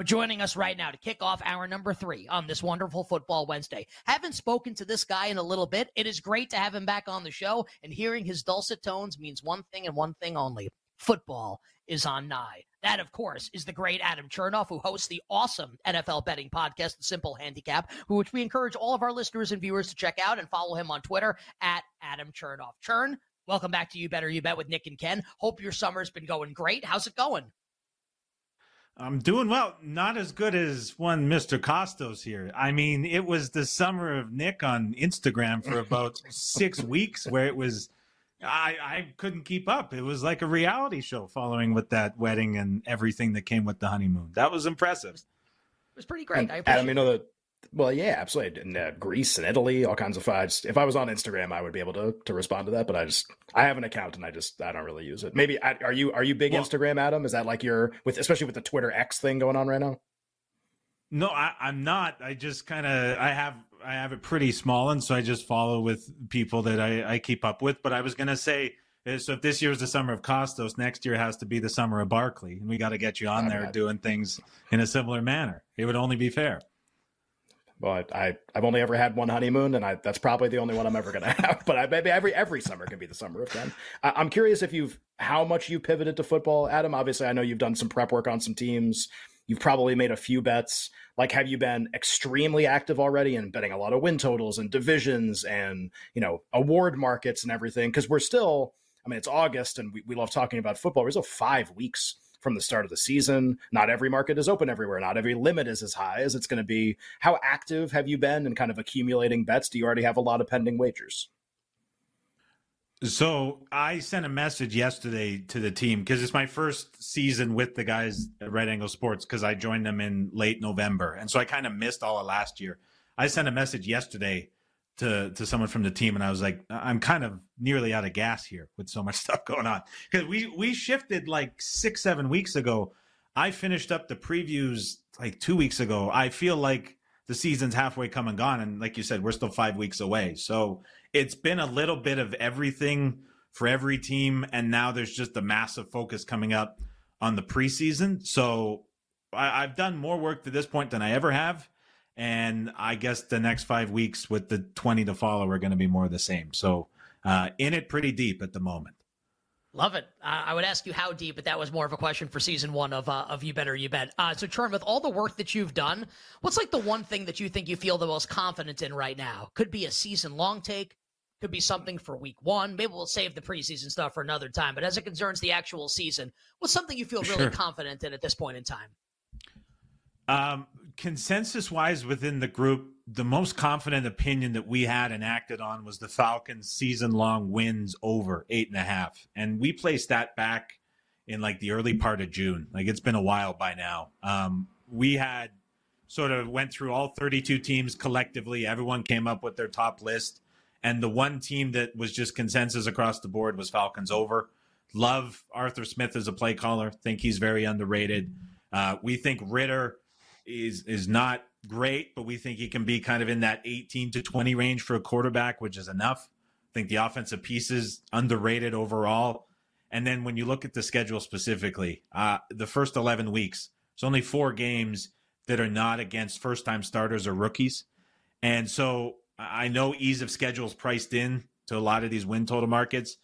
But joining us right now to kick off our number three on this wonderful football Wednesday. Haven't spoken to this guy in a little bit. It is great to have him back on the show, and hearing his dulcet tones means one thing and one thing only football is on nigh. That, of course, is the great Adam Chernoff, who hosts the awesome NFL betting podcast, The Simple Handicap, which we encourage all of our listeners and viewers to check out and follow him on Twitter at Adam Chernoff. Churn, welcome back to You Better You Bet with Nick and Ken. Hope your summer's been going great. How's it going? I'm doing well. Not as good as one Mr. Kostos here. I mean, it was the summer of Nick on Instagram for about six weeks where it was I, I couldn't keep up. It was like a reality show following with that wedding and everything that came with the honeymoon. That was impressive. It was pretty great. I Adam, you know that well, yeah, absolutely. In uh, Greece and Italy, all kinds of fights. If I was on Instagram, I would be able to to respond to that. But I just I have an account and I just I don't really use it. Maybe I, are you are you big well, Instagram, Adam? Is that like your with especially with the Twitter X thing going on right now? No, I, I'm not. I just kind of I have I have it pretty small, and so I just follow with people that I, I keep up with. But I was gonna say, uh, so if this year is the summer of Kostos, next year has to be the summer of Barkley, and we got to get you on there doing things in a similar manner. It would only be fair. Well, I, I have only ever had one honeymoon, and I, that's probably the only one I'm ever going to have. But I, maybe every every summer can be the summer of Ken. I, I'm curious if you've how much you pivoted to football, Adam. Obviously, I know you've done some prep work on some teams. You've probably made a few bets. Like, have you been extremely active already and betting a lot of win totals and divisions and you know award markets and everything? Because we're still, I mean, it's August, and we, we love talking about football. We're still five weeks from the start of the season. Not every market is open everywhere. Not every limit is as high as it's going to be. How active have you been in kind of accumulating bets? Do you already have a lot of pending wagers? So I sent a message yesterday to the team because it's my first season with the guys at Right Angle Sports because I joined them in late November. And so I kind of missed all of last year. I sent a message yesterday to to someone from the team, and I was like, I'm kind of nearly out of gas here with so much stuff going on because we we shifted like six seven weeks ago. I finished up the previews like two weeks ago. I feel like the season's halfway come and gone, and like you said, we're still five weeks away. So it's been a little bit of everything for every team, and now there's just a massive focus coming up on the preseason. So I, I've done more work to this point than I ever have and I guess the next five weeks with the 20 to follow are going to be more of the same. So uh, in it pretty deep at the moment. Love it. Uh, I would ask you how deep, but that was more of a question for season one of uh, of You Better You Bet. Uh, so, Churn, with all the work that you've done, what's like the one thing that you think you feel the most confident in right now? Could be a season long take, could be something for week one. Maybe we'll save the preseason stuff for another time. But as it concerns the actual season, what's something you feel really sure. confident in at this point in time? Um, consensus wise within the group, the most confident opinion that we had and acted on was the Falcons season long wins over eight and a half. And we placed that back in like the early part of June. Like it's been a while by now. Um, we had sort of went through all 32 teams collectively. Everyone came up with their top list. And the one team that was just consensus across the board was Falcons over. Love Arthur Smith as a play caller. Think he's very underrated. Uh, we think Ridder is is not great, but we think he can be kind of in that 18 to 20 range for a quarterback, which is enough. I think the offensive pieces underrated overall. And then when you look at the schedule specifically, uh, the first 11 weeks, it's only four games that are not against first time starters or rookies. And so I know ease of schedule is priced in to a lot of these win total markets,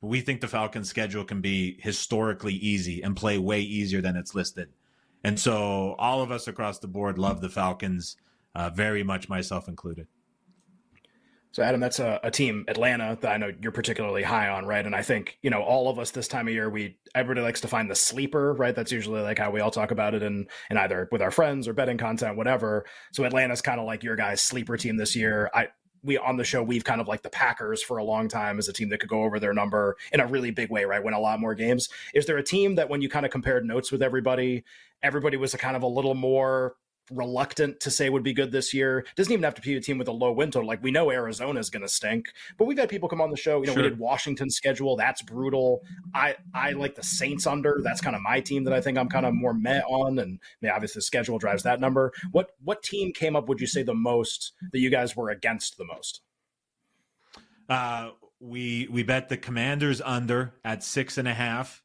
but we think the Falcons schedule can be historically easy and play way easier than it's listed. And so all of us across the board love the Falcons, uh, very much myself included. So, Adam, that's a, a, team, Atlanta, that I know you're particularly high on, right? And I think, you know, all of us this time of year, we everybody likes to find the sleeper, right? That's usually like how we all talk about it in, in either with our friends or betting content, whatever. So Atlanta's kind of like your guys' sleeper team this year. I we on the show we've kind of like the Packers for a long time as a team that could go over their number in a really big way, right? Win a lot more games. Is there a team that when you kind of compared notes with everybody, everybody was kind of a little more reluctant to say would be good this year. Doesn't even have to be a team with a low win total. Like we know Arizona is going to stink, but we've had people come on the show. You know, sure. we did Washington's schedule. That's brutal. I I like the Saints under. That's kind of my team that I think I'm kind of more met on. And I mean, obviously the schedule drives that number. What what team came up? Would you say the most that you guys were against the most? Uh, we we bet the Commanders under at six and a half.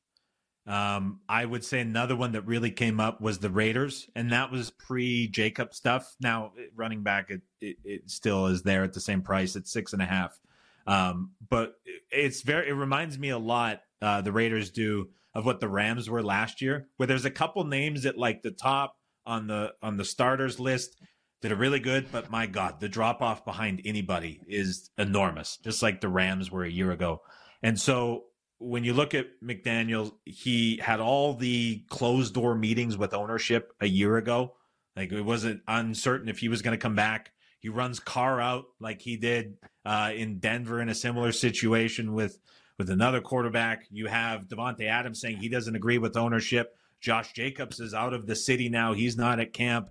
Um, I would say another one that really came up was the Raiders, and that was pre Jacob stuff. Now, running back, it, it, it, still is there at the same price at six and a half. Um, but it's very, it reminds me a lot, uh, the Raiders do of what the Rams were last year, where there's a couple names at like the top on the, on the starters list that are really good, but my God, the drop off behind anybody is enormous, just like the Rams were a year ago. And so when you look at McDaniel, he had all the closed door meetings with ownership a year ago. Like it wasn't uncertain if he was going to come back. He runs Carr out like he did uh, in Denver in a similar situation with with another quarterback. You have Davante Adams saying he doesn't agree with ownership. Josh Jacobs is out of the city now. He's not at camp.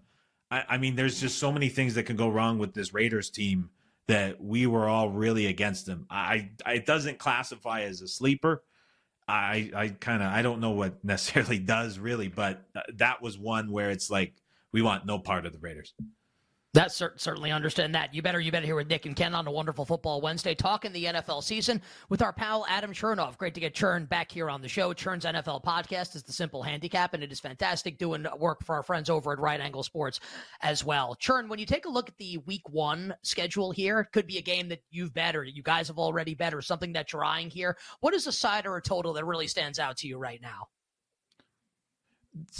I, I mean, there's just so many things that can go wrong with this Raiders team that we were all really against him. I, I it doesn't classify as a sleeper. I I kind of I don't know what necessarily does really, but uh, that was one where it's like we want no part of the Raiders. That's certainly understand that. You better, you better hear with Nick and Ken on a wonderful football Wednesday, talking the NFL season with our pal Adam Chernoff. Great to get Churn back here on the show. Churn's NFL podcast is the simple handicap, and it is fantastic doing work for our friends over at Right Angle Sports as well. Churn, when you take a look at the week one schedule here, it could be a game that you've bet or you guys have already bet or something that you're eyeing here. What is a side or a total that really stands out to you right now?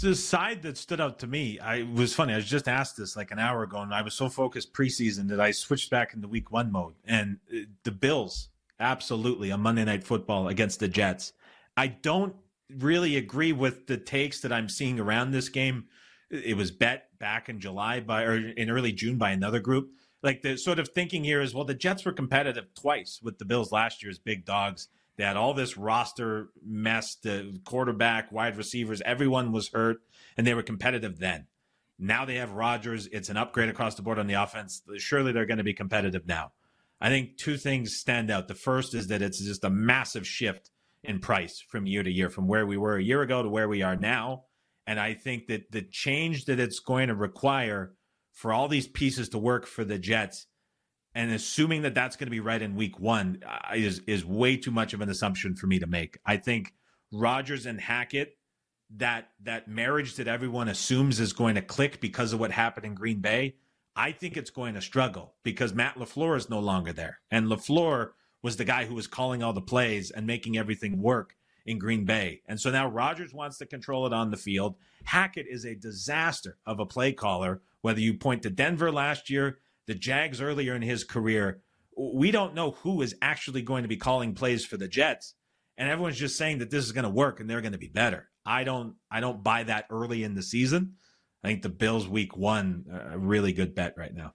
The side that stood out to me, I was funny. I was just asked this like an hour ago, and I was so focused preseason that I switched back into week one mode. And uh, the Bills, absolutely, on Monday Night Football against the Jets. I don't really agree with the takes that I'm seeing around this game. It was bet back in July by or in early June by another group. Like the sort of thinking here is, well, the Jets were competitive twice with the Bills last year as big dogs they had all this roster mess, the quarterback, wide receivers, everyone was hurt, and they were competitive then. Now they have Rodgers. It's an upgrade across the board on the offense. Surely they're going to be competitive now. I think two things stand out. The first is that it's just a massive shift in price from year to year, from where we were a year ago to where we are now. And I think that the change that it's going to require for all these pieces to work for the Jets and assuming that that's going to be right in week one is is way too much of an assumption for me to make. I think Rodgers and Hackett that that marriage that everyone assumes is going to click because of what happened in Green Bay. I think it's going to struggle because Matt LaFleur is no longer there. And LaFleur was the guy who was calling all the plays and making everything work in Green Bay. And so now Rodgers wants to control it on the field. Hackett is a disaster of a play caller, whether you point to Denver last year, the Jags earlier in his career, we don't know who is actually going to be calling plays for the Jets. And everyone's just saying that this is going to work and they're going to be better. I don't I don't buy that early in the season. I think the Bills week 1 uh, a really good bet right now.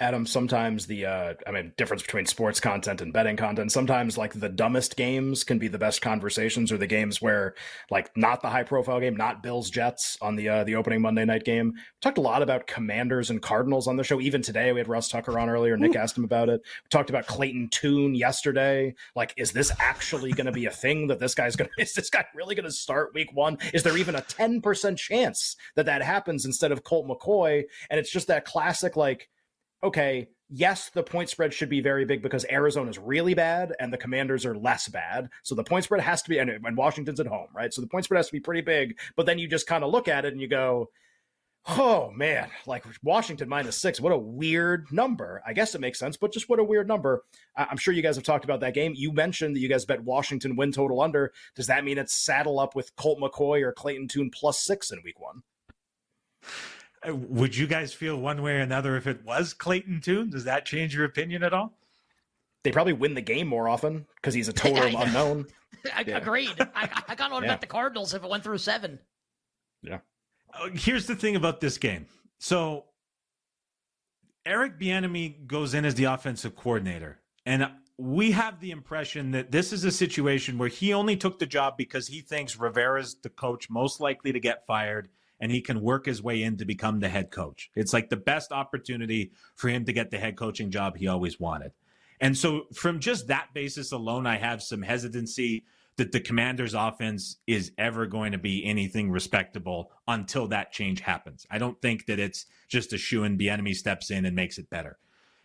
Adam, sometimes the uh, I mean, difference between sports content and betting content. Sometimes, like the dumbest games can be the best conversations, or the games where, like, not the high profile game, not Bills Jets on the uh, the opening Monday night game. We talked a lot about Commanders and Cardinals on the show. Even today, we had Ross Tucker on earlier. Nick Ooh. asked him about it. We talked about Clayton Tune yesterday. Like, is this actually going to be a thing that this guy's going? to Is this guy really going to start Week One? Is there even a ten percent chance that that happens instead of Colt McCoy? And it's just that classic like okay, yes, the point spread should be very big because Arizona is really bad and the Commanders are less bad. So the point spread has to be, and, and Washington's at home, right? So the point spread has to be pretty big. But then you just kind of look at it and you go, Oh man, like Washington minus six. What a weird number. I guess it makes sense, but just what a weird number. I'm sure you guys have talked about that game. You mentioned that you guys bet Washington win total under. Does that mean it's saddle up with Colt McCoy or Clayton Tune plus six in week one? Uh, would you guys feel one way or another if it was Clayton Tune? Does that change your opinion at all? They probably win the game more often because he's a total unknown. I, yeah. Agreed. I, I got on yeah. about the Cardinals if it went through seven. Yeah. Uh, here's the thing about this game. So Eric Bieniemy goes in as the offensive coordinator, and we have the impression that this is a situation where he only took the job because he thinks Rivera's the coach most likely to get fired and he can work his way in to become the head coach. It's like the best opportunity for him to get the head coaching job he always wanted. And so, from just that basis alone, I have some hesitancy that the commander's offense is ever going to be anything respectable until that change happens. I don't think that it's just a shoe and enemy steps in and makes it better.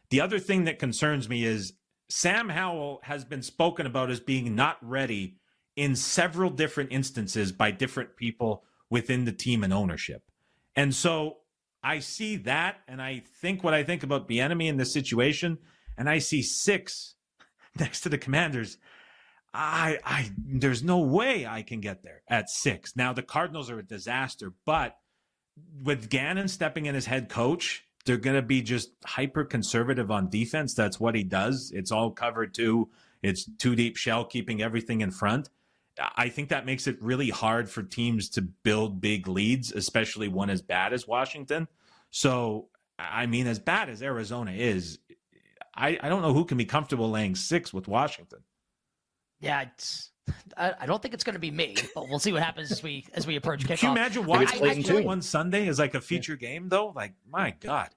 The other thing that concerns me is Sam Howell has been spoken about as being not ready in several different instances by different people within the team and ownership. And so I see that and I think what I think about Bieniemy in this situation and I see six next to the commanders I, I, there's no way I can get there at six. Now the Cardinals are a disaster, but with Gannon stepping in as head coach, they're going to be just hyper conservative on defense. That's what he does. It's all cover two. It's two deep shell, keeping everything in front. I think that makes it really hard for teams to build big leads, especially one as bad as Washington. So, I mean, as bad as Arizona is, I, I don't know who can be comfortable laying six with Washington. Yeah, it's. I, I don't think it's going to be me, but we'll see what happens as we as we approach kickoff. Can you imagine watching one Sunday is like a feature yeah. game though? Like, my God.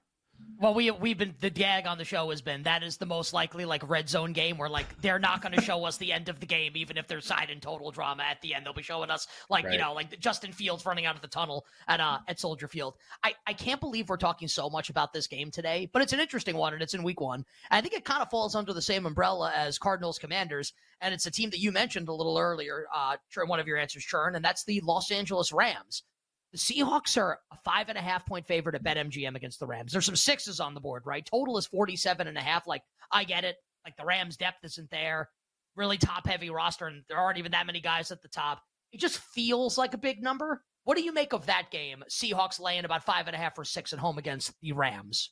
Well, we we've been the gag on the show has been that is the most likely like red zone game where like they're not going to show us the end of the game even if they're side in total drama at the end they'll be showing us like right. you know like Justin Fields running out of the tunnel at uh at Soldier Field. I I can't believe we're talking so much about this game today, but it's an interesting one and it's in week 1. I think it kind of falls under the same umbrella as Cardinals Commanders and it's a team that you mentioned a little earlier uh one of your answers churn and that's the Los Angeles Rams. The Seahawks are a five and a half point favorite at BetMGM against the Rams. There's some sixes on the board, right? Total is 47 and a half. Like, I get it. Like, the Rams' depth isn't there. Really top heavy roster, and there aren't even that many guys at the top. It just feels like a big number. What do you make of that game? Seahawks laying about five and a half or six at home against the Rams.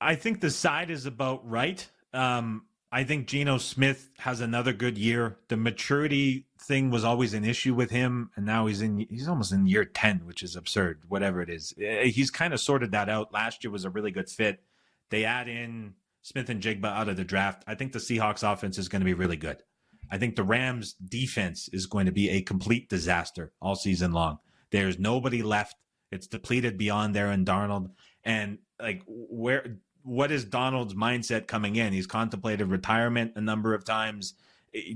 I think the side is about right. Um, I think Geno Smith has another good year. The maturity thing was always an issue with him, and now he's in he's almost in year ten, which is absurd. Whatever it is, eh, he's kind of sorted that out. Last year was a really good fit. They add in Smith-Njigba out of the draft. I think the Seahawks offense is going to be really good. I think the Rams defense is going to be a complete disaster all season long. There's nobody left. It's depleted beyond Aaron Donald. And like where what is Donald's mindset coming in? He's contemplated retirement a number of times.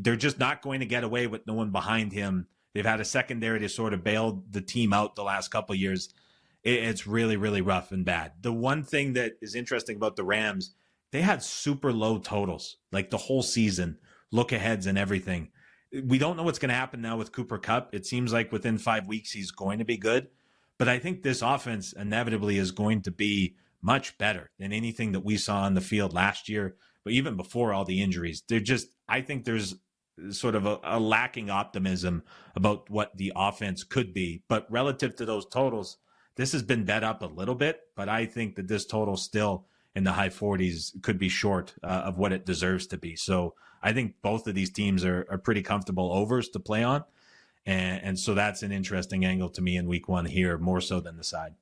They're just not going to get away with no one behind him. They've had a secondary to sort of bail the team out the last couple years. It's really, really rough and bad. The one thing that is interesting about the Rams, they had super low totals like the whole season, look aheads and everything. We don't know what's going to happen now with Cooper Kupp. It seems like within five weeks he's going to be good. But I think this offense inevitably is going to be much better than anything that we saw on the field last year, but even before all the injuries. They're just, I think there's sort of a, a, lacking optimism about what the offense could be. But relative to those totals, this has been bet up a little bit, but I think that this total still in the high 40s could be short uh, of what it deserves to be. So I think both of these teams are, are pretty comfortable overs to play on. And, and so that's an interesting angle to me in week one here, more so than the side.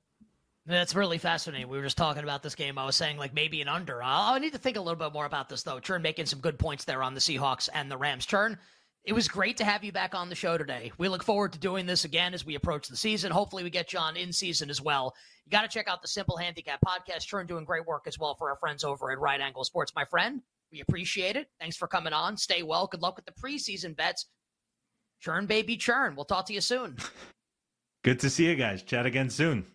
That's really fascinating. We were just talking about this game. I was saying like maybe an under. I need to think a little bit more about this though. Churn making some good points there on the Seahawks and the Rams. Churn, it was great to have you back on the show today. We look forward to doing this again as we approach the season. Hopefully, we get you on in season as well. You got to check out the Simple Handicap podcast. Churn doing great work as well for our friends over at Right Angle Sports. My friend, we appreciate it. Thanks for coming on. Stay well. Good luck with the preseason bets. Churn, baby, churn. We'll talk to you soon. Good to see you guys. Chat again soon.